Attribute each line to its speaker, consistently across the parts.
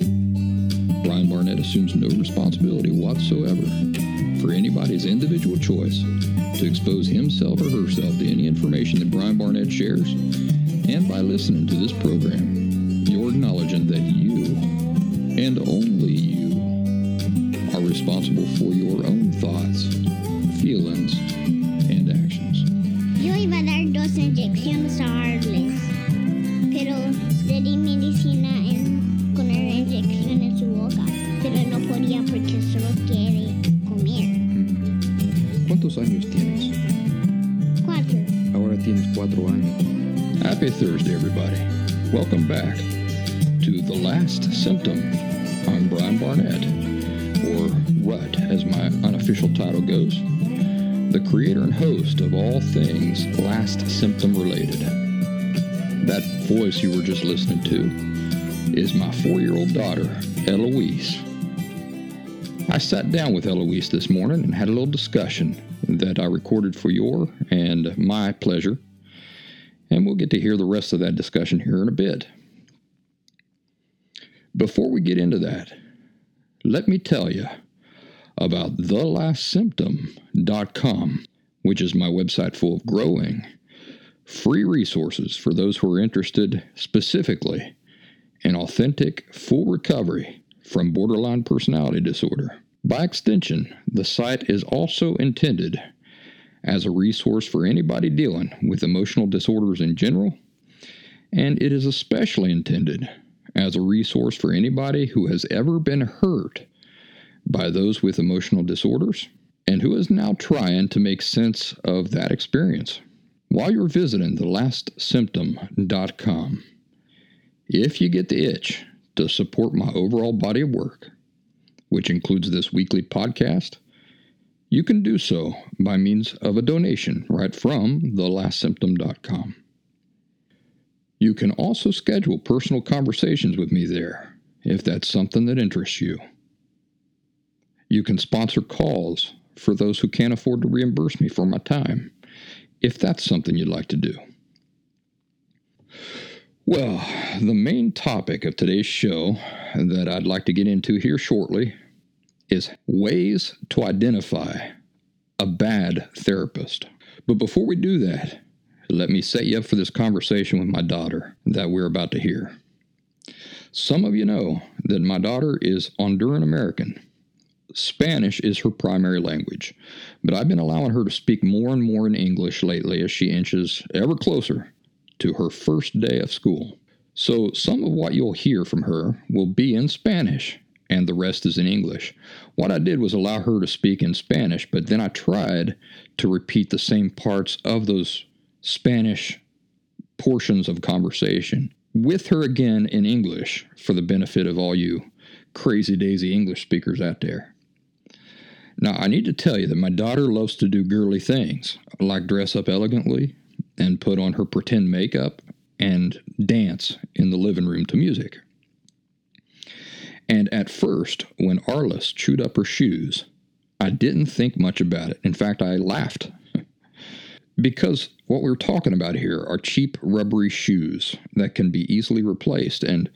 Speaker 1: Brian Barnett assumes no responsibility whatsoever for anybody's individual choice to expose himself or herself to any information that Brian Barnett shares. And by listening to this program, you're acknowledging that you, and only you, are responsible for your own thoughts, feelings, and actions.
Speaker 2: Yo iba a dos inyecciones a pero le di medicina con la inyección en su boca, pero no podía porque solo quiere comer.
Speaker 3: ¿Cuántos años tienes?
Speaker 2: Cuatro.
Speaker 3: Ahora tienes cuatro años.
Speaker 1: Happy Thursday, everybody. Welcome back to The Last Symptom. I'm Brian Barnett, or RUT as my unofficial title goes, the creator and host of all things Last Symptom related. That voice you were just listening to is my four year old daughter, Eloise. I sat down with Eloise this morning and had a little discussion that I recorded for your and my pleasure and we'll get to hear the rest of that discussion here in a bit. Before we get into that, let me tell you about thelastsymptom.com, which is my website full of growing, free resources for those who are interested specifically in authentic, full recovery from borderline personality disorder. By extension, the site is also intended as a resource for anybody dealing with emotional disorders in general, and it is especially intended as a resource for anybody who has ever been hurt by those with emotional disorders and who is now trying to make sense of that experience. While you're visiting thelastsymptom.com, if you get the itch to support my overall body of work, which includes this weekly podcast, you can do so by means of a donation right from thelastsymptom.com. You can also schedule personal conversations with me there if that's something that interests you. You can sponsor calls for those who can't afford to reimburse me for my time if that's something you'd like to do. Well, the main topic of today's show that I'd like to get into here shortly is ways to identify a bad therapist. But before we do that, let me set you up for this conversation with my daughter that we're about to hear. Some of you know that my daughter is Honduran American. Spanish is her primary language, but I've been allowing her to speak more and more in English lately as she inches ever closer to her first day of school. So some of what you'll hear from her will be in Spanish, and the rest is in English. What I did was allow her to speak in Spanish, but then I tried to repeat the same parts of those Spanish portions of conversation with her again in English for the benefit of all you crazy daisy English speakers out there. Now, I need to tell you that my daughter loves to do girly things, like dress up elegantly and put on her pretend makeup and dance in the living room to music. And at first, when Arliss chewed up her shoes, I didn't think much about it. In fact, I laughed. because what we're talking about here are cheap, rubbery shoes that can be easily replaced, and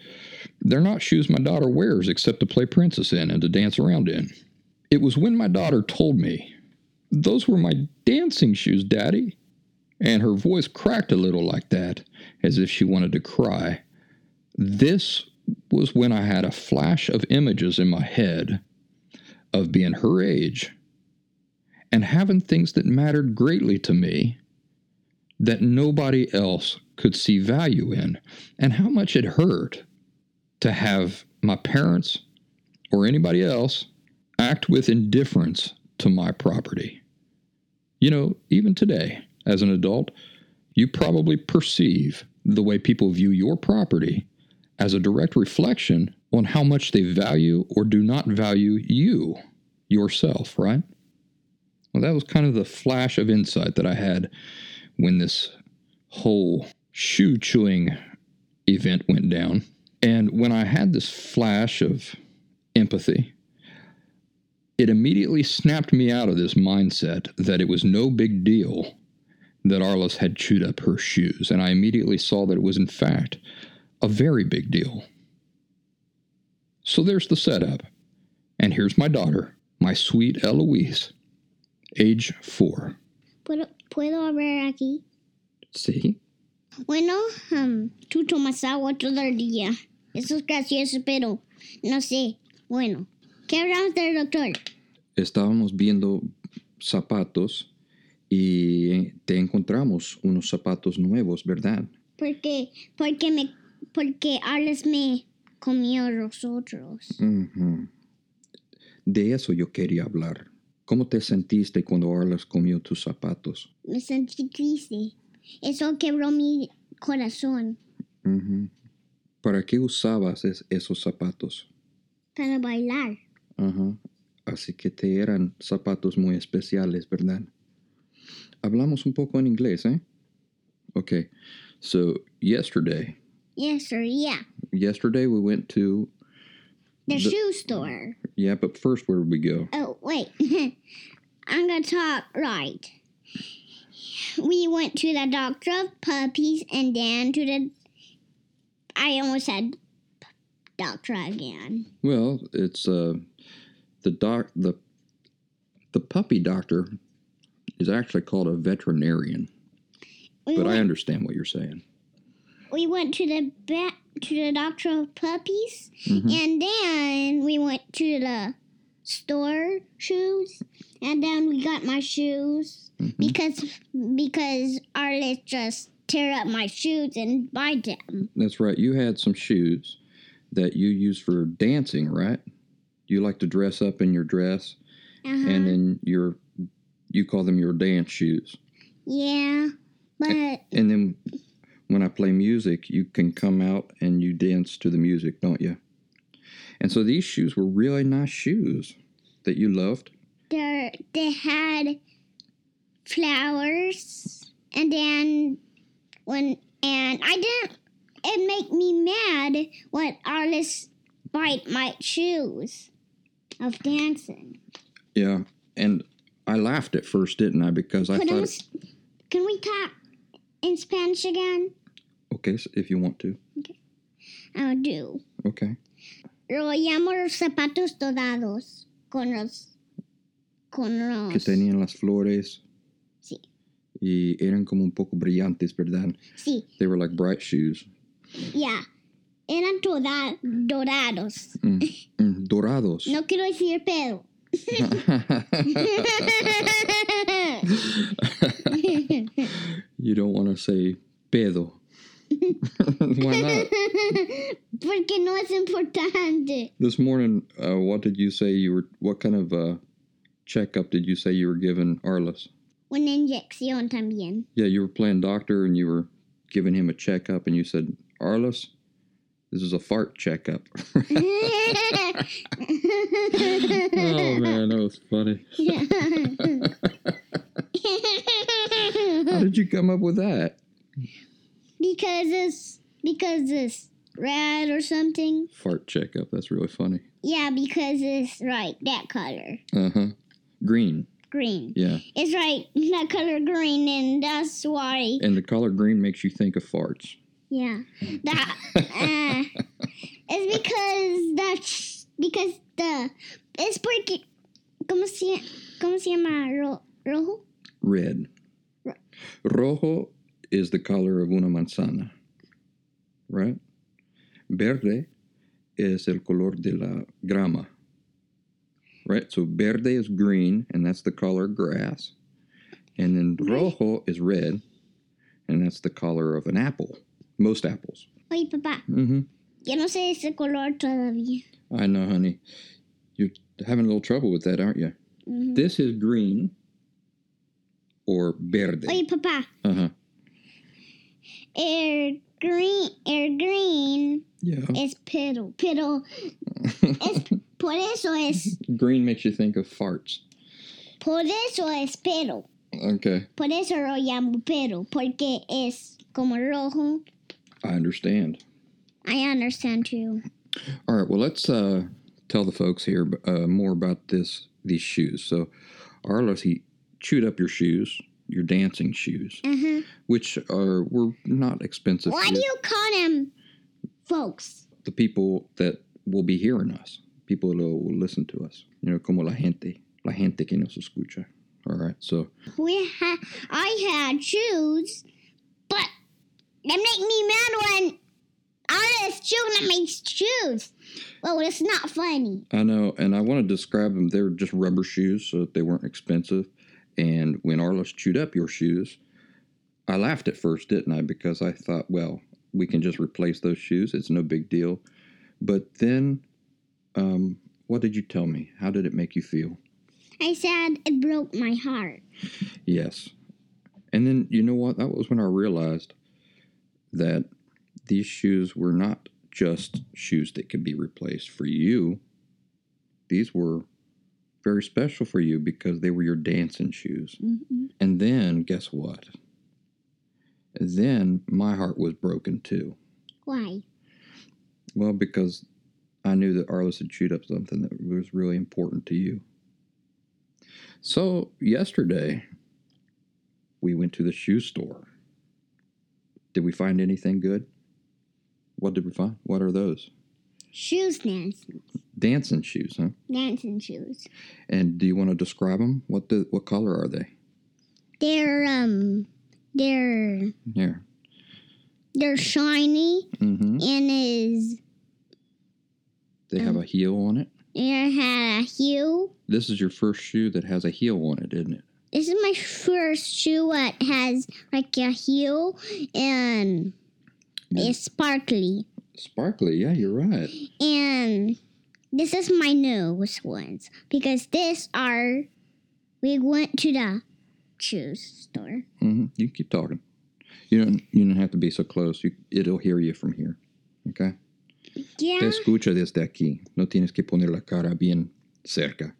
Speaker 1: they're not shoes my daughter wears except to play princess in and to dance around in. It was when my daughter told me, Those were my dancing shoes, Daddy. And her voice cracked a little like that, as if she wanted to cry. This was when I had a flash of images in my head of being her age and having things that mattered greatly to me that nobody else could see value in, and how much it hurt to have my parents or anybody else act with indifference to my property. You know, even today, as an adult, you probably perceive the way people view your property as a direct reflection
Speaker 4: on how much they value or do not value you, yourself, right? Well, that was kind of the flash of insight that I had when this whole shoe chewing event went down. And when I had this flash of empathy, it immediately snapped me out of this mindset that it was no big deal that Arliss had chewed up her shoes. And I immediately saw that it was, in fact, a very big deal. So there's the setup. And here's my daughter, my sweet Eloise, age four.
Speaker 2: ¿Puedo, ¿Puedo hablar aquí?
Speaker 1: Sí.
Speaker 2: Bueno, um, tú tomas agua todo el día. Eso es gracioso, pero no sé. Bueno, ¿qué hablamos del doctor?
Speaker 1: Estábamos viendo zapatos y te encontramos unos zapatos nuevos, ¿verdad?
Speaker 2: Porque, porque me, porque Alex me comió los otros.
Speaker 1: De eso yo quería hablar. ¿Cómo te sentiste cuando Arles comió tus zapatos?
Speaker 2: Me sentí triste. Eso quebró mi corazón.
Speaker 1: ¿Para qué usabas es- esos zapatos?
Speaker 2: para bailar.
Speaker 1: Ajá. Así que te eran zapatos muy especiales, ¿verdad? Hablamos un poco en inglés, ¿eh? Okay. So, yesterday,
Speaker 2: Yes, sir, yeah.
Speaker 1: yesterday we went to,
Speaker 2: The,
Speaker 1: The-
Speaker 2: shoe store.
Speaker 1: yeah, but first where did we go?
Speaker 2: Oh, wait. I'm gonna talk right. We went to the doctor of puppies and then to the. I almost said doctor again.
Speaker 1: Well, it's uh, the doc the the puppy doctor is actually called a veterinarian,
Speaker 2: We
Speaker 1: but I understand what you're saying.
Speaker 2: we went to the vet to the doctor of puppies
Speaker 1: Mhm.
Speaker 2: and then we went to the store shoes and then we got my shoes
Speaker 1: Mhm.
Speaker 2: because because Arliss just tear up my shoes and buy them.
Speaker 1: That's right. You had some shoes that you use for dancing, right? You like to dress up in your dress,
Speaker 2: Uh-huh.
Speaker 1: and then your you call them your dance shoes.
Speaker 2: yeah, but
Speaker 1: And then when I play music, you can come out and you dance to the music, don't you? And so these shoes were really nice shoes that you loved.
Speaker 2: they they had flowers and then when and I didn't it made me mad when artists bite my shoes of dancing.
Speaker 1: Yeah, and I laughed at first, didn't I? Because I thought,
Speaker 2: Podemos, can we talk in Spanish again?
Speaker 1: okay, so if you want to,
Speaker 2: I'll do.
Speaker 1: okay.
Speaker 2: Lo llamo los zapatos dorados con los con los.
Speaker 1: Que tenían las flores
Speaker 2: sí
Speaker 1: y eran como un poco brillantes, ¿verdad?
Speaker 2: sí
Speaker 1: They were like bright shoes.
Speaker 2: Yeah. eran toda- dorados.
Speaker 1: Mm, mm, dorados.
Speaker 2: No quiero decir pedo.
Speaker 1: You don't want to say pedo. Why not?
Speaker 2: Porque no es importante.
Speaker 1: This morning, uh, what did you say you were? What kind of uh, checkup did you say you were giving Arliss?
Speaker 2: Una inyección también.
Speaker 1: Yeah, you were playing doctor and you were giving him a checkup, and you said, Arliss, this is a fart checkup. oh man, that was funny. How did you come up with that?
Speaker 2: because it's because it's red or something.
Speaker 1: Fart checkup. That's really funny.
Speaker 2: Yeah, because it's right that color.
Speaker 1: Uh huh. Green.
Speaker 2: Green.
Speaker 1: Yeah.
Speaker 2: It's right that color green and that's why
Speaker 1: And the color green makes you think of farts.
Speaker 2: Yeah. That uh, it's because that's because the it's porque ¿cómo se cómo se llama ro, rojo?
Speaker 1: Red.
Speaker 2: Ro-
Speaker 1: Rojo is the color of una manzana. Right? Verde is el color de la grama. Right? So verde is green, and that's the color of grass. And then rojo is red, and that's the color of an apple. Most apples.
Speaker 2: Oye, papá,
Speaker 1: Mm-hmm.
Speaker 2: yo no sé ese color todavía.
Speaker 1: I know, honey. You're having a little trouble with that, aren't you?
Speaker 2: Ujú.
Speaker 1: This is green or verde.
Speaker 2: Oye, papá,
Speaker 1: Uh huh.
Speaker 2: el green or green
Speaker 1: Yeah.
Speaker 2: es pero. Pero es por eso es
Speaker 1: Green makes you think of farts.
Speaker 2: por eso es pero.
Speaker 1: Okay.
Speaker 2: Por eso lo llamo pero porque es como rojo.
Speaker 1: I understand.
Speaker 2: I understand too.
Speaker 1: All right. Well, let's uh, tell the folks here uh, more about this these shoes. So, Arliss, he chewed up your shoes, your dancing shoes,
Speaker 2: Uh-huh.
Speaker 1: which are were not expensive.
Speaker 2: Why do you call them folks?
Speaker 1: the people that will be hearing us, people that will listen to us, you know, como la gente, la gente que nos escucha. All right. So,
Speaker 2: We ha- I had shoes, they make me mad when artists chewing at my shoes. Well, it's not funny.
Speaker 1: I know, and I want to describe them. They're just rubber shoes, so that they weren't expensive. And when Arliss chewed up your shoes, I laughed at first, didn't I? Because I thought, well, we can just replace those shoes. It's no big deal. But then, um, what did you tell me? How did it make you feel?
Speaker 2: I said it broke my heart.
Speaker 1: Yes. And then, you know what? That was when I realized that these shoes were not just shoes that could be replaced for you. These were very special for you because they were your dancing shoes. Mm-hmm. And then, guess what? Then my heart was broken too.
Speaker 2: Why?
Speaker 1: Well, because I knew that Arliss had chewed up something that was really important to you. So, yesterday, we went to the shoe store. Did we find anything good? What did we find? What are those?
Speaker 2: Shoes dancing.
Speaker 1: Dancing shoes, huh?
Speaker 2: Dancing shoes.
Speaker 1: And do you want to describe them? What the, what color are they?
Speaker 2: They're um they're
Speaker 1: Here.
Speaker 2: they're shiny
Speaker 1: Mm-hmm.
Speaker 2: and is
Speaker 1: They have a heel on it.
Speaker 2: it had a heel.
Speaker 1: This is your first shoe that has a heel on it, isn't it?
Speaker 2: This is my first shoe that has like a heel and it's sparkly.
Speaker 1: Sparkly, yeah, you're right.
Speaker 2: And this is my newest ones because this are we went to the shoe store.
Speaker 1: hmm You keep talking. You don't. You don't have to be so close. You, it'll hear you from here. Okay.
Speaker 2: Yeah.
Speaker 1: Te escucha desde aquí. No tienes que poner la cara bien cerca.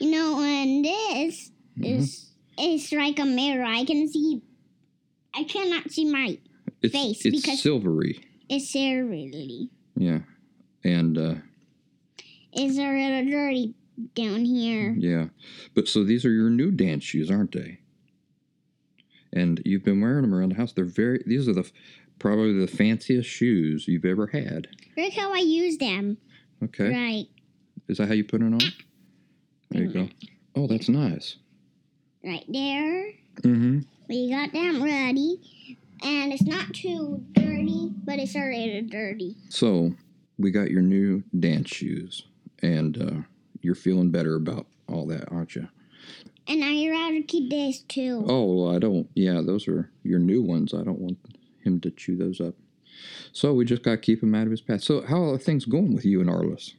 Speaker 2: You know, and this is it's like a mirror. I can see. I cannot see my.
Speaker 1: It's
Speaker 2: Face,
Speaker 1: it's
Speaker 2: because-
Speaker 1: silvery.
Speaker 2: It's really.
Speaker 1: Yeah. And uh,
Speaker 2: It's a little dirty down here.
Speaker 1: yeah, but so these are your new dance shoes, aren't they? And you've been wearing them around the house. They're very. These are the probably the fanciest shoes you've ever had.
Speaker 2: Look how I use them.
Speaker 1: Okay.
Speaker 2: Right,
Speaker 1: Is that how you put it on? There you go. Oh, that's nice.
Speaker 2: Right there.
Speaker 1: Mm-hmm.
Speaker 2: We got them ready, and it's not too dirty, but it's a little dirty.
Speaker 1: So we got your new dance shoes, and uh, you're feeling better about all that, aren't you?
Speaker 2: And I rather keep this too.
Speaker 1: Oh, I don't. Yeah, those are your new ones. I don't want him to chew those up. So we just got to keep him out of his path. So how are things going with you and Arliss?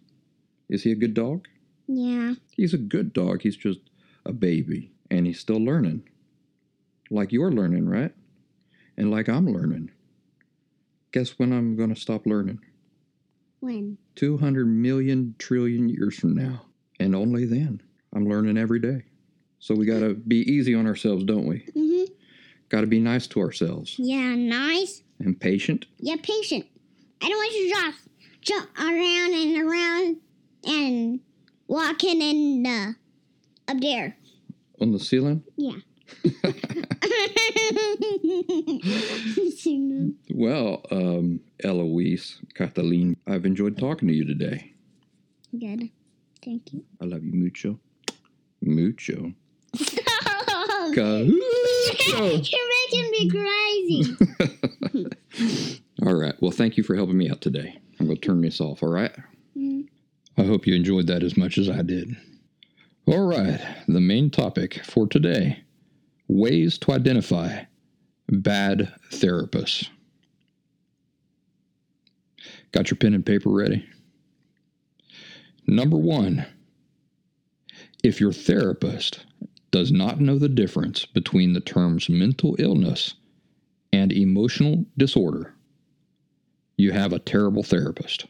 Speaker 1: Is he a good dog?
Speaker 2: Yeah,
Speaker 1: He's a good dog. He's just a baby, and he's still learning, like you're learning, right? And like I'm learning. Guess when I'm going to stop learning?
Speaker 2: when?
Speaker 1: 200 million trillion years from now. And only then. I'm learning every day. So we got to be easy on ourselves, don't we?
Speaker 2: Mm hmm.
Speaker 1: Got to be nice to ourselves
Speaker 2: Yeah, nice.
Speaker 1: and patient.
Speaker 2: Yeah, patient. I don't want you to just jump around and around and walking in the up there.
Speaker 1: On the ceiling?
Speaker 2: Yeah.
Speaker 1: Well, um, Eloise, Cataline, I've enjoyed talking to you today.
Speaker 2: Good. Thank you.
Speaker 1: I love you mucho. Mucho. Cahucho.
Speaker 2: You're making me crazy.
Speaker 1: all right. Well, thank you for helping me out today. I'm going to turn this off, all right?
Speaker 2: Mm.
Speaker 5: I hope you enjoyed that as much as I did. All right, the main topic for today ways to identify bad therapists. Got your pen and paper ready? Number one, if your therapist does not know the difference between the terms mental illness and emotional disorder,
Speaker 1: you have a terrible therapist.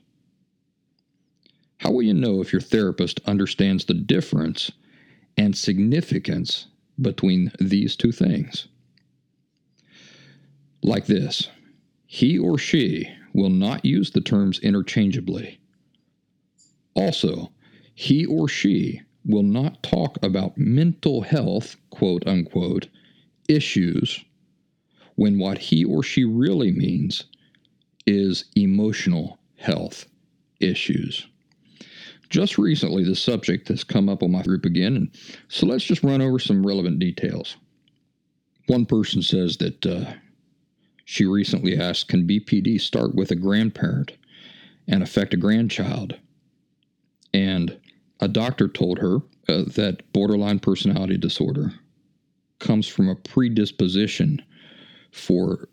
Speaker 1: How will you know if your therapist understands the difference and significance between these two things? Like this he or she will not use the terms interchangeably. Also, he or she will not talk about mental health, quote unquote, issues when what he or she really means is emotional health issues. Just recently, the subject has come up on my group again, and so let's just run over some relevant details. One person says that uh, she recently asked Can BPD start with a grandparent and affect a grandchild? And a doctor told her uh, that borderline personality disorder comes from a predisposition for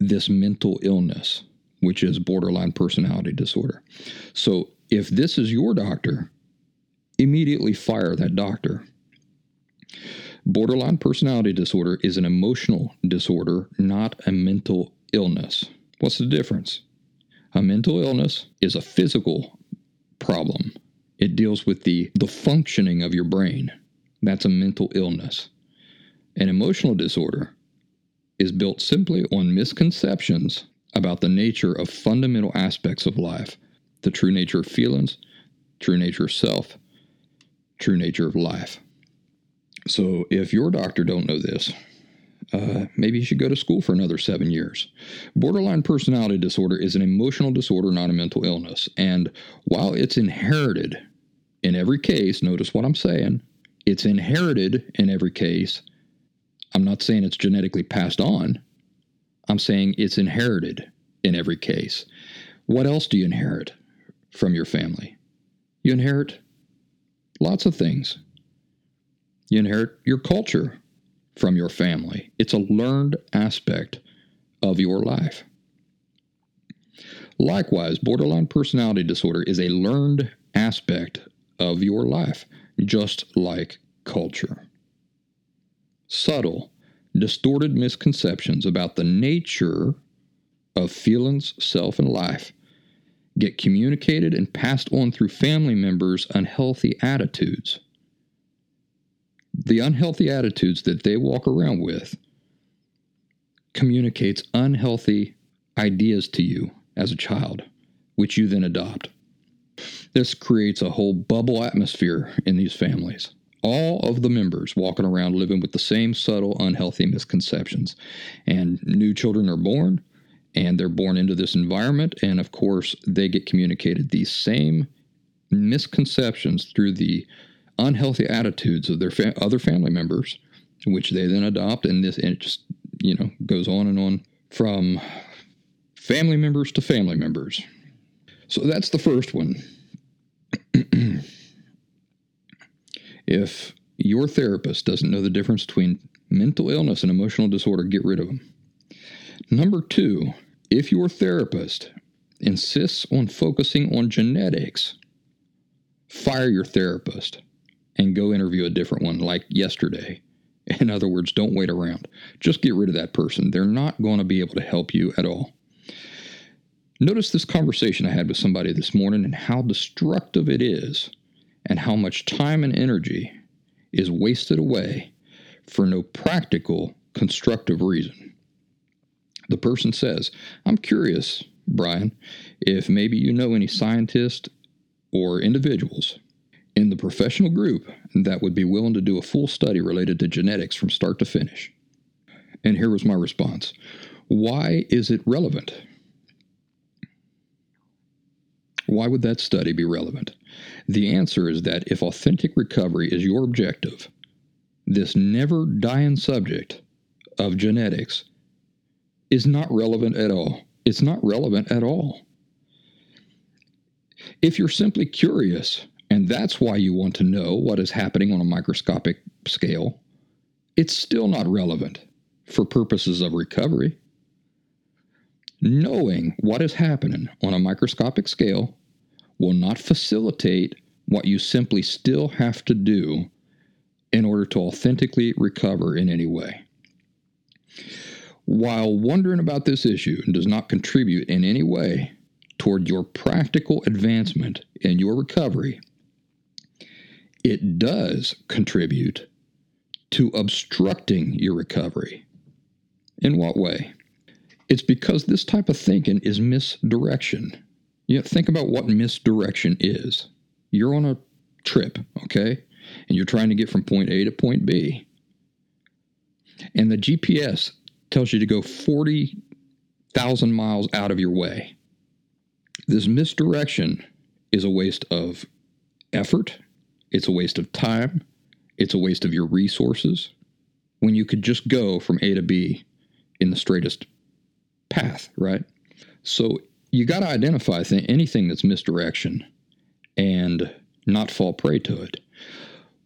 Speaker 1: this mental illness, which is borderline personality disorder. So if this is your doctor, immediately fire that doctor. Borderline personality disorder is an emotional disorder, not a mental illness. What's the difference? A mental illness is a physical problem. It deals with the, the functioning of your brain. That's a mental illness. An emotional disorder is built simply on misconceptions about the nature of fundamental aspects of life the true nature of feelings, true nature of self, true nature of life. So if your doctor don't know this, uh, maybe you should go to school for another seven years. Borderline personality disorder is an emotional disorder, not a mental illness. And while it's inherited in every case, notice what I'm saying, it's inherited in every case. I'm not saying it's genetically passed on. I'm saying it's inherited in every case. What else do you inherit from your family? You inherit lots of things. You inherit your culture from your family. It's a learned aspect of your life. Likewise, borderline personality disorder is a learned aspect of your life, just like culture. Subtle, distorted misconceptions about the nature of feelings, self, and life get communicated and passed on through family members' unhealthy attitudes. The unhealthy attitudes that they walk around with communicates unhealthy ideas to you as a child, which you then adopt. This creates a whole bubble atmosphere in these families. All of the members walking around living with the same subtle, unhealthy misconceptions. And new children are born, and they're born into this environment, and of course, they get communicated these same misconceptions through the unhealthy attitudes of their fa- other family members, which they then adopt, and this and it just you know goes on and on from family members to family members. So that's the first one. if your therapist doesn't know the difference between mental illness and emotional disorder, get rid of them. Number two, if your therapist insists on focusing on genetics, fire your therapist and go interview a different one like yesterday. In other words, don't wait around. Just get rid of that person. They're not going to be able to help you at all. Notice this conversation I had with somebody this morning and how destructive it is, and how much time and energy is wasted away for no practical, constructive reason. The person says, I'm curious, Brian, if maybe you know any scientists or individuals in the professional group that would be willing to do a full study related to genetics from start to finish. And here was my response Why is it relevant? Why would that study be relevant? The answer is that if authentic recovery is your objective, this never dying subject of genetics is not relevant at all. It's not relevant at all. If you're simply curious, and that's why you want to know what is happening on a microscopic scale, it's still not relevant for purposes of recovery. Knowing what is happening on a microscopic scale will not facilitate what you simply still have to do in order to authentically recover in any way. While wondering about this issue and does not contribute in any way toward your practical advancement in your recovery, it does contribute to obstructing your recovery. In what way? It's because this type of thinking is misdirection. You know, think about what misdirection is. You're on a trip, okay? And you're trying to get from point A to point B. And the GPS tells you to go 40,000 miles out of your way. This misdirection is a waste of effort, it's a waste of time, it's a waste of your resources when you could just go from A to B in the straightest path, right? So you got to identify th- anything that's misdirection and not fall prey to it.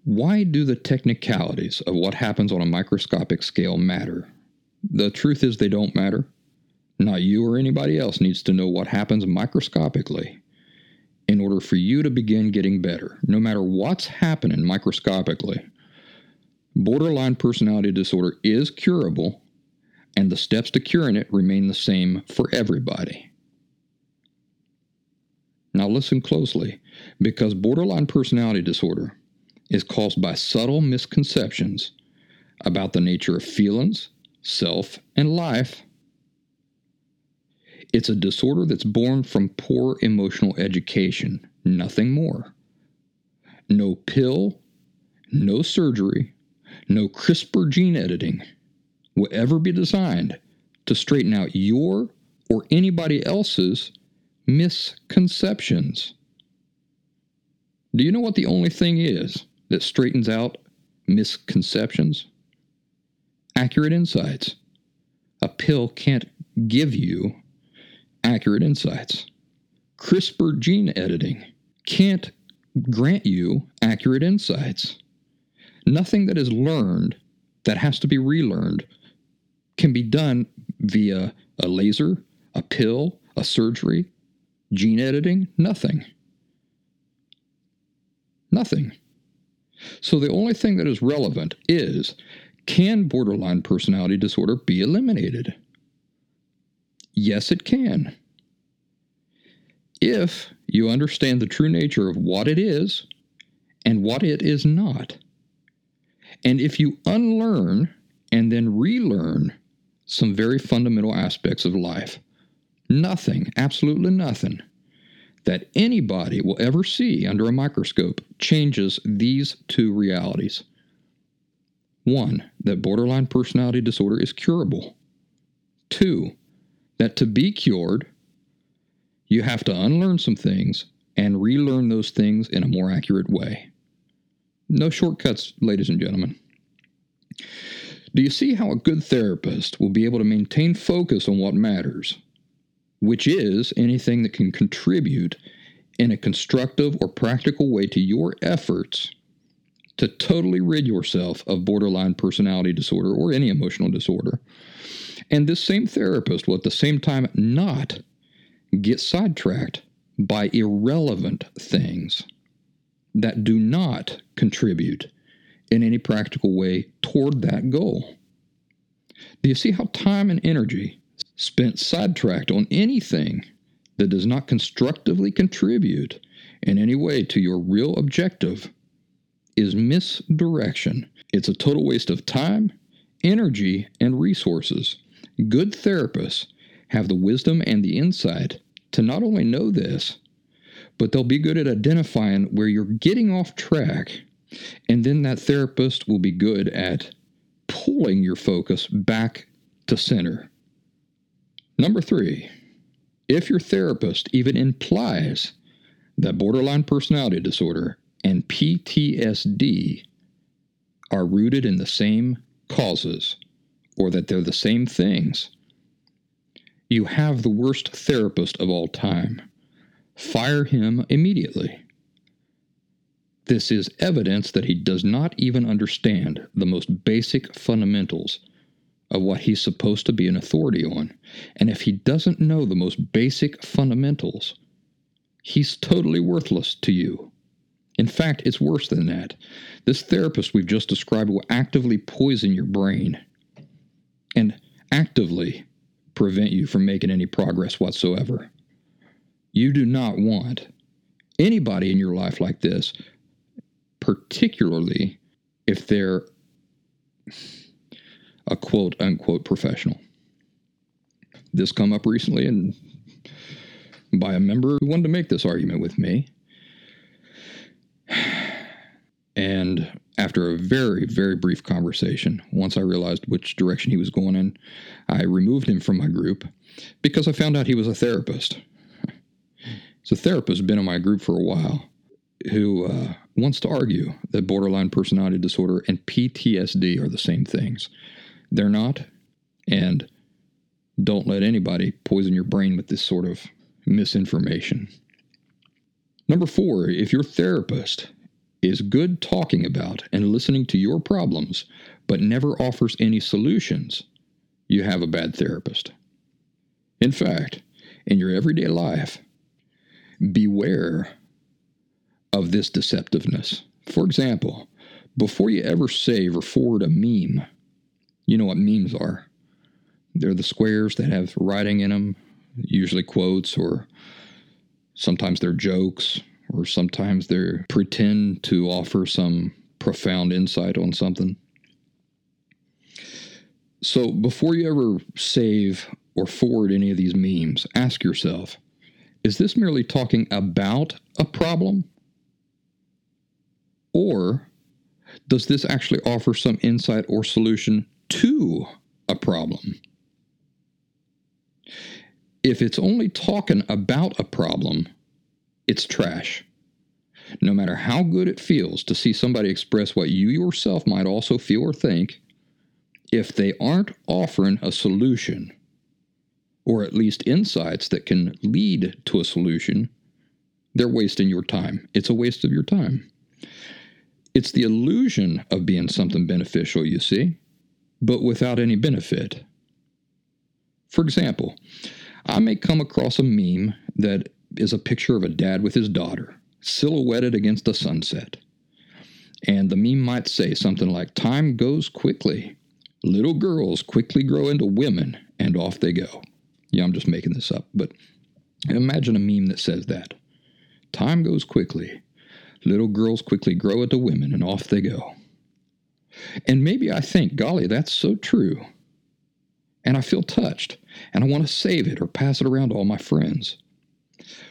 Speaker 1: Why do the technicalities of what happens on a microscopic scale matter? The truth is, they don't matter. Not you or anybody else needs to know what happens microscopically in order for you to begin getting better, no matter what's happening microscopically. Borderline personality disorder is curable, and the steps to curing it remain the same for everybody. Now, listen closely, because borderline personality disorder is caused by subtle misconceptions about the nature of feelings, self, and life it's a disorder that's born from poor emotional education, nothing more. No pill, no surgery, no CRISPR gene editing will ever be designed to straighten out your or anybody else's misconceptions. Do you know what the only thing is that straightens out misconceptions? Accurate insights. A pill can't give you accurate insights. CRISPR gene editing can't grant you accurate insights. Nothing that is learned that has to be relearned can be done via a laser, a pill, a surgery, gene editing, nothing. Nothing. So the only thing that is relevant is can borderline personality disorder be eliminated? Yes, it can. If you understand the true nature of what it is and what it is not. And if you unlearn and then relearn some very fundamental aspects of life, nothing, absolutely nothing, that anybody will ever see under a microscope changes these two realities. One, that borderline personality disorder is curable. Two, that to be cured, you have to unlearn some things and relearn those things in a more accurate way. No shortcuts, ladies and gentlemen. Do you see how a good therapist will be able to maintain focus on what matters, which is anything that can contribute in a constructive or practical way to your efforts to totally rid yourself of borderline personality disorder or any emotional disorder? And this same therapist will at the same time not get sidetracked by irrelevant things that do not contribute in any practical way toward that goal. Do you see how time and energy spent sidetracked on anything that does not constructively contribute in any way to your real objective is misdirection? It's a total waste of time, energy, and resources. Good therapists have the wisdom and the insight to not only know this, but they'll be good at identifying where you're getting off track. And then that therapist will be good at pulling your focus back to center. Number three, if your therapist even implies that borderline personality disorder and PTSD are rooted in the same causes, or that they're the same things. You have the worst therapist of all time. Fire him immediately. This is evidence that he does not even understand the most basic fundamentals of what he's supposed to be an authority on. And if he doesn't know the most basic fundamentals, he's totally worthless to you. In fact, it's worse than that. This therapist we've just described will actively poison your brain and actively prevent you from making any progress whatsoever. You do not want anybody in your life like this, particularly if they're a quote unquote professional. This come up recently and by a member who wanted to make this argument with me. And after a very, very brief conversation, once I realized which direction he was going in, I removed him from my group because I found out he was a therapist. A therapist, been in my group for a while, who uh, wants to argue that borderline personality disorder and PTSD are the same things. They're not, and don't let anybody poison your brain with this sort of misinformation. Number four, if your therapist is good talking about and listening to your problems, but never offers any solutions, you have a bad therapist. In fact, in your everyday life, beware of this deceptiveness. For example, before you ever save or forward a meme, you know what memes are. They're the squares that have writing in them, usually quotes, or sometimes they're jokes, or sometimes they pretend to offer some profound insight on something. So before you ever save or forward any of these memes, ask yourself is this merely talking about a problem? Or does this actually offer some insight or solution to a problem? If it's only talking about a problem, it's trash. No matter how good it feels to see somebody express what you yourself might also feel or think, if they aren't offering a solution, or at least insights that can lead to a solution, they're wasting your time. It's a waste of your time. It's the illusion of being something beneficial, you see, but without any benefit. For example, I may come across a meme that is a picture of a dad with his daughter, silhouetted against a sunset. And the meme might say something like, Time goes quickly. Little girls quickly grow into women, and off they go. Yeah, I'm just making this up, but imagine a meme that says that. Time goes quickly. Little girls quickly grow into women, and off they go. And maybe I think, golly, that's so true. And I feel touched, and I want to save it or pass it around to all my friends.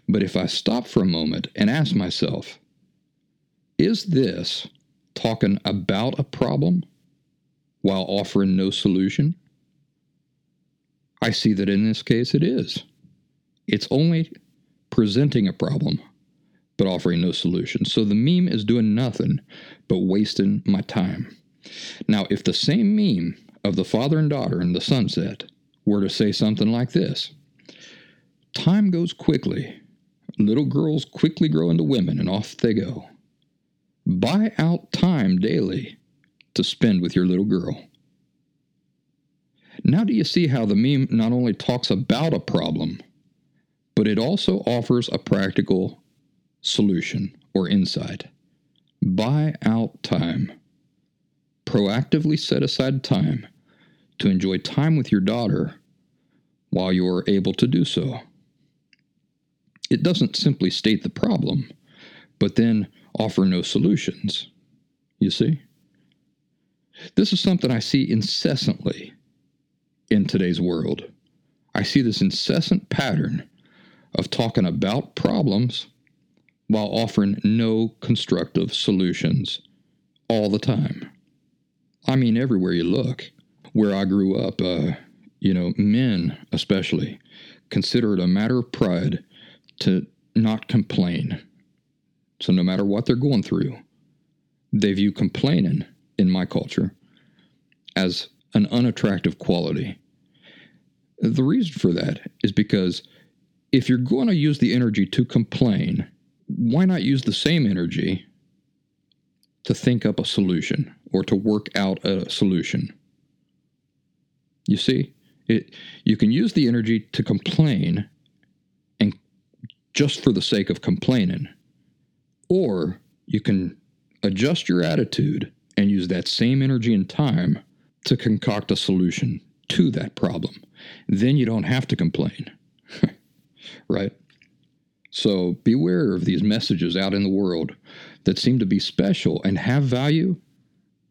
Speaker 1: But if I stop for a moment and ask myself, is this talking about a problem while offering no solution? I see that in this case it is. It's only presenting a problem but offering no solution. So the meme is doing nothing but wasting my time. Now, if the same meme of the father and daughter in the sunset were to say something like this Time goes quickly. Little girls quickly grow into women, and off they go. Buy out time daily to spend with your little girl. Now, do you see how the meme not only talks about a problem, but it also offers a practical solution or insight? Buy out time. Proactively set aside time to enjoy time with your daughter while you are able to do so. It doesn't simply state the problem, but then offer no solutions. You see? This is something I see incessantly in today's world. I see this incessant pattern of talking about problems while offering no constructive solutions all the time. I mean, everywhere you look. Where I grew up, uh, you know, men especially consider it a matter of pride to not complain. So, no matter what they're going through, they view complaining in my culture as an unattractive quality. The reason for that is because if you're going to use the energy to complain, why not use the same energy to think up a solution or to work out a solution? You see, it, you can use the energy to complain just for the sake of complaining, or you can adjust your attitude and use that same energy and time to concoct a solution to that problem. Then you don't have to complain. right? So beware of these messages out in the world that seem to be special and have value,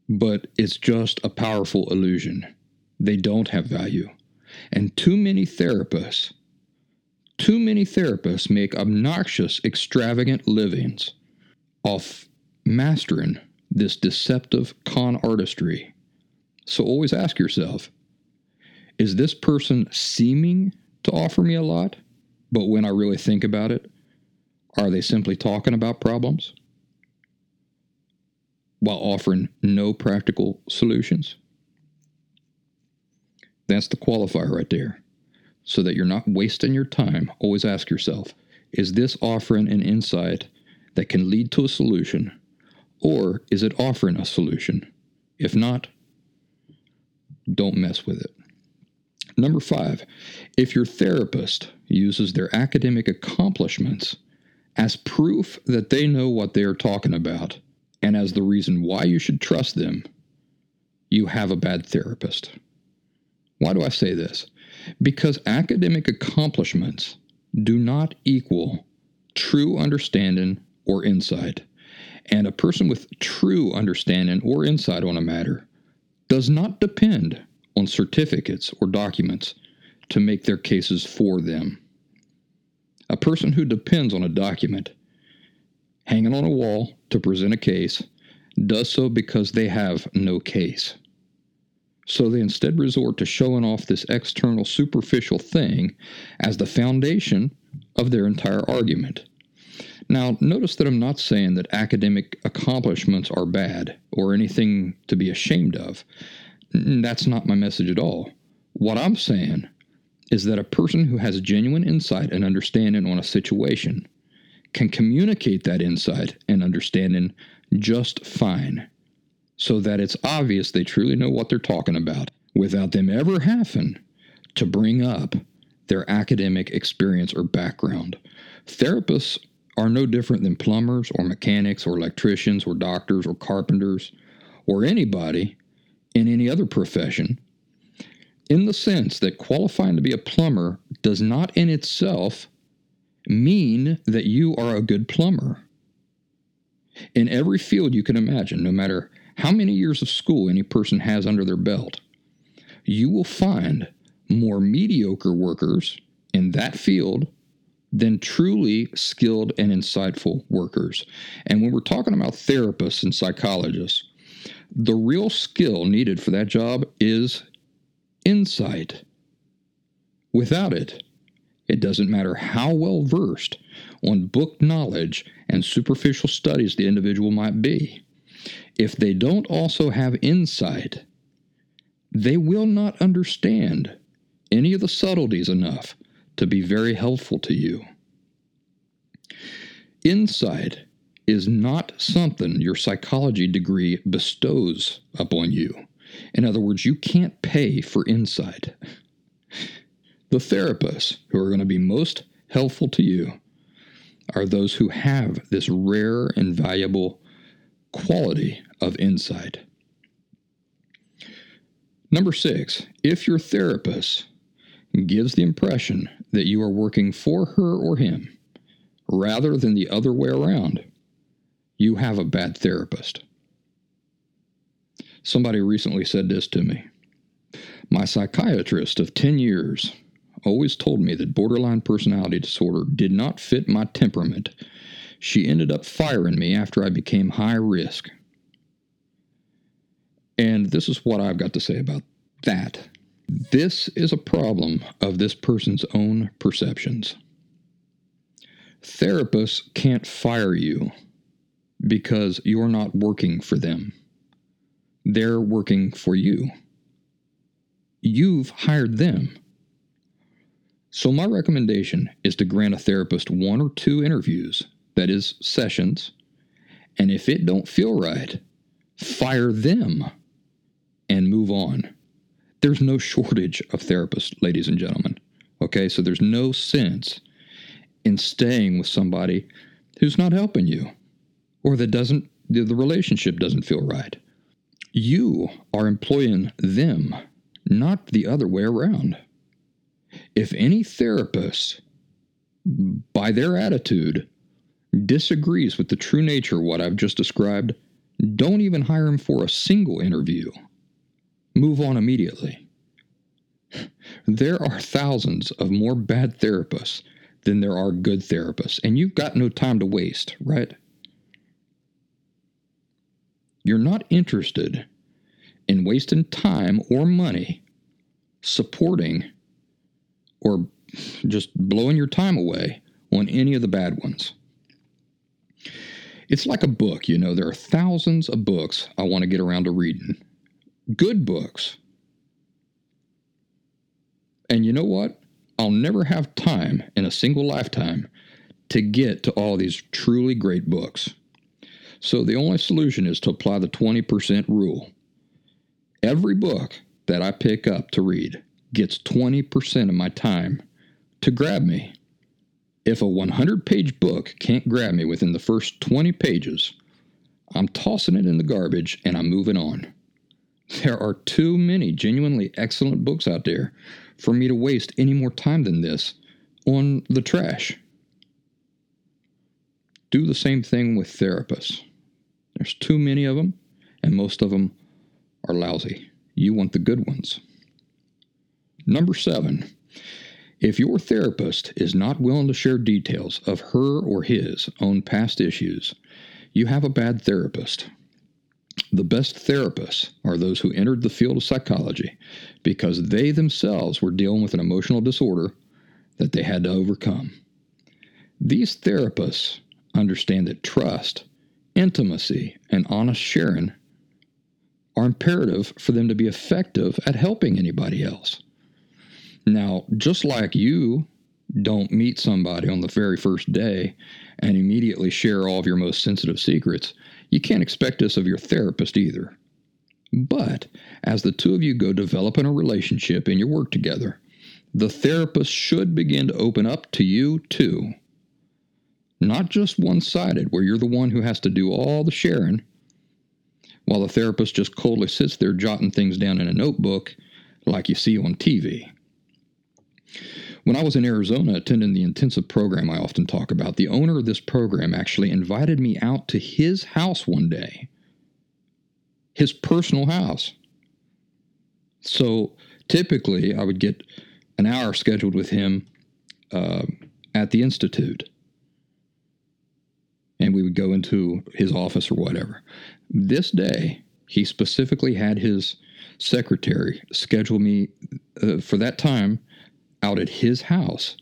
Speaker 1: but it's just a powerful illusion. They don't have value. And too many therapists, too many therapists make obnoxious, extravagant livings off mastering this deceptive con artistry. So always ask yourself is this person seeming to offer me a lot? But when I really think about it, are they simply talking about problems while offering no practical solutions? That's the qualifier right there. So that you're not wasting your time, always ask yourself is this offering an insight that can lead to a solution, or is it offering a solution? If not, don't mess with it. Number five, if your therapist uses their academic accomplishments as proof that they know what they are talking about and as the reason why you should trust them, you have a bad therapist. Why do I say this? Because academic accomplishments do not equal true understanding or insight. And a person with true understanding or insight on a matter does not depend on certificates or documents to make their cases for them. A person who depends on a document hanging on a wall to present a case does so because they have no case. So they instead resort to showing off this external superficial thing as the foundation of their entire argument. Now, notice that I'm not saying that academic accomplishments are bad or anything to be ashamed of. That's not my message at all. What I'm saying is that a person who has genuine insight and understanding on a situation can communicate that insight and understanding just fine so that it's obvious they truly know what they're talking about without them ever having to bring up their academic experience or background. Therapists are no different than plumbers or mechanics or electricians or doctors or carpenters or anybody in any other profession in the sense that qualifying to be a plumber does not in itself mean that you are a good plumber. In every field you can imagine, no matter how many years of school any person has under their belt, you will find more mediocre workers in that field than truly skilled and insightful workers. And when we're talking about therapists and psychologists, the real skill needed for that job is insight. Without it, it doesn't matter how well versed on book knowledge and superficial studies the individual might be. If they don't also have insight, they will not understand any of the subtleties enough to be very helpful to you. Insight is not something your psychology degree bestows upon you. In other words, you can't pay for insight. The therapists who are going to be most helpful to you are those who have this rare and valuable quality of insight. Number six, if your therapist gives the impression that you are working for her or him rather than the other way around, you have a bad therapist. Somebody recently said this to me. My psychiatrist of 10 years always told me that borderline personality disorder did not fit my temperament. She ended up firing me after I became high risk. And this is what I've got to say about that. This is a problem of this person's own perceptions. Therapists can't fire you because you're not working for them. They're working for you. You've hired them. So, my recommendation is to grant a therapist one or two interviews, that is, sessions, and if it don't feel right, fire them and move on. There's no shortage of therapists, ladies and gentlemen. Okay, so there's no sense in staying with somebody who's not helping you or that doesn't the relationship doesn't feel right. You are employing them, not the other way around. If any therapist, by their attitude, disagrees with the true nature of what I've just described, don't even hire him for a single interview. Move on immediately. There are thousands of more bad therapists than there are good therapists, and you've got no time to waste, right? You're not interested in wasting time or money supporting or just blowing your time away on any of the bad ones. It's like a book, you know, there are thousands of books I want to get around to reading. Good books. And you know what? I'll never have time in a single lifetime to get to all these truly great books. So the only solution is to apply the 20% rule. Every book that I pick up to read gets 20% of my time to grab me. If a 100 page book can't grab me within the first 20 pages, I'm tossing it in the garbage and I'm moving on. There are too many genuinely excellent books out there for me to waste any more time than this on the trash. Do the same thing with therapists. There's too many of them, and most of them are lousy. You want the good ones. Number seven, if your therapist is not willing to share details of her or his own past issues, you have a bad therapist. The best therapists are those who entered the field of psychology because they themselves were dealing with an emotional disorder that they had to overcome. These therapists understand that trust, intimacy, and honest sharing are imperative for them to be effective at helping anybody else. Now, just like you don't meet somebody on the very first day and immediately share all of your most sensitive secrets, you can't expect this of your therapist either. But as the two of you go developing a relationship and you work together, the therapist should begin to open up to you too. Not just one sided, where you're the one who has to do all the sharing, while the therapist just coldly sits there jotting things down in a notebook like you see on TV. When I was in Arizona attending the intensive program I often talk about, the owner of this program actually invited me out to his house one day, his personal house. So typically, I would get an hour scheduled with him uh, at the Institute. And we would go into his office or whatever. This day, he specifically had his secretary schedule me uh, for that time out at his house.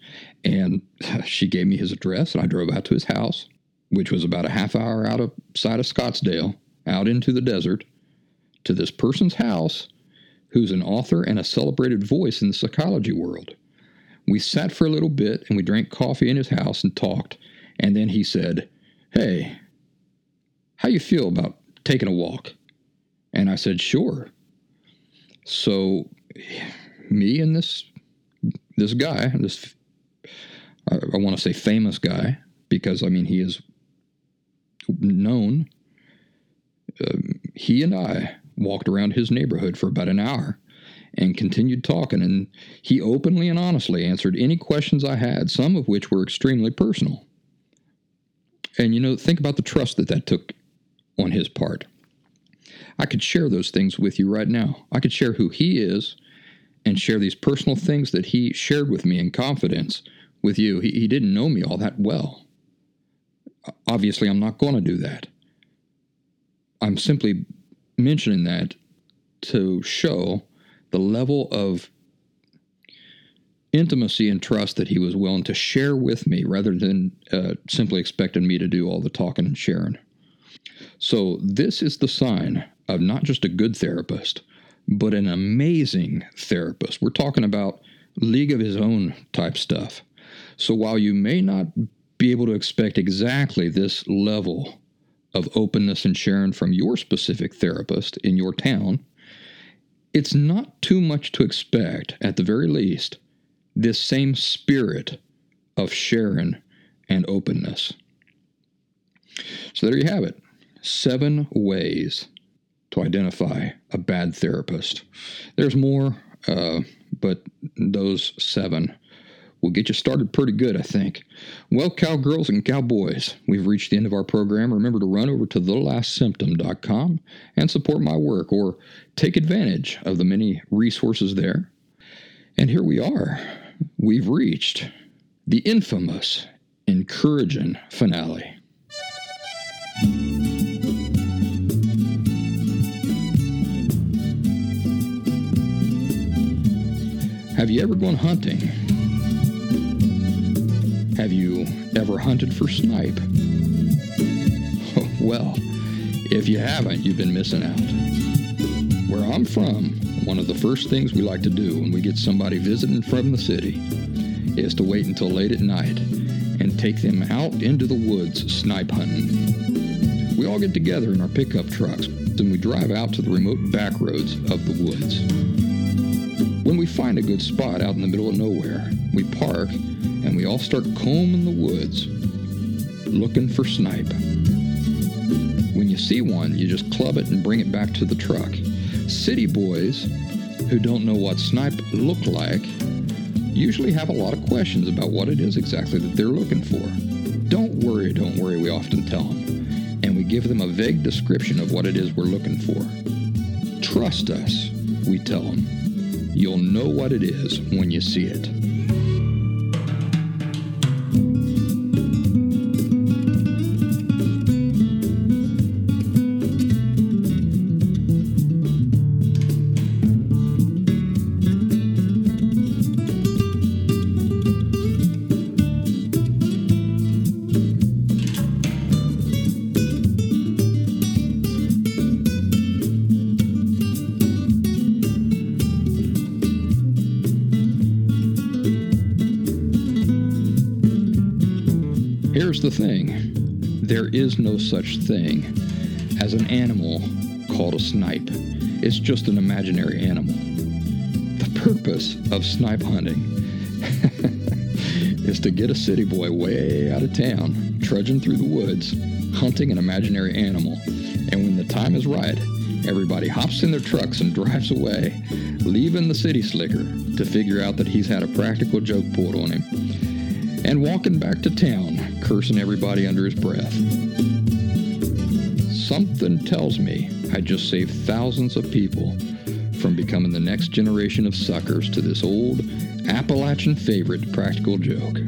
Speaker 1: And she gave me his address, and I drove out to his house, which was about a half hour out of side of Scottsdale, out into the desert, to this person's house who's an author and a celebrated voice in the psychology world. We sat for a little bit and we drank coffee in his house and talked. And then he said, Hey, how you feel about taking a walk? And I said, Sure. So me and this this guy, this I, I want to say famous guy because I mean he is known. Uh, he and I walked around his neighborhood for about an hour and continued talking, and he openly and honestly answered any questions I had, some of which were extremely personal. And you know, think about the trust that that took on his part. I could share those things with you right now. I could share who he is and share these personal things that he shared with me in confidence with you. He, he didn't know me all that well. Obviously, I'm not going to do that. I'm simply mentioning that to show the level of intimacy and trust that he was willing to share with me rather than uh, simply expecting me to do all the talking and sharing. So, this is the sign of not just a good therapist, but an amazing therapist. We're talking about league of his own type stuff. So while you may not be able to expect exactly this level of openness and sharing from your specific therapist in your town, it's not too much to expect, at the very least, this same spirit of sharing and openness. So there you have it seven ways to identify a bad therapist. There's more uh, but those seven will get you started pretty good, I think. Well, cowgirls and cowboys, we've reached the end of our program. Remember to run over to thelastsymptom.com and support my work or take advantage of the many resources there. And here we are. We've reached the infamous, encouraging finale. Have you ever gone hunting? Have you ever hunted for snipe? well, if you haven't, you've been missing out. Where I'm from, one of the first things we like to do when we get somebody visiting from the city is to wait until late at night and take them out into the woods snipe hunting. We all get together in our pickup trucks and we drive out to the remote back roads of the woods. When we find a good spot out in the middle of nowhere, we park and we all start combing the woods looking for snipe. When you see one, you just club it and bring it back to the truck. City boys who don't know what snipe look like usually have a lot of questions about what it is exactly that they're looking for. Don't worry, don't worry, we often tell them. And we give them a vague description of what it is we're looking for. Trust us, we tell them. You'll know what it is when you see it. Here's the thing there is no such thing as an animal called a snipe, it's just an imaginary animal. The purpose of snipe hunting is to get a city boy way out of town, trudging through the woods, hunting an imaginary animal. And when the time is right, everybody hops in their trucks and drives away, leaving the city slicker to figure out that he's had a practical joke pulled on him and walking back to town, cursing everybody under his breath. Something tells me I just saved thousands of people from becoming the next generation of suckers to this old Appalachian favorite practical joke.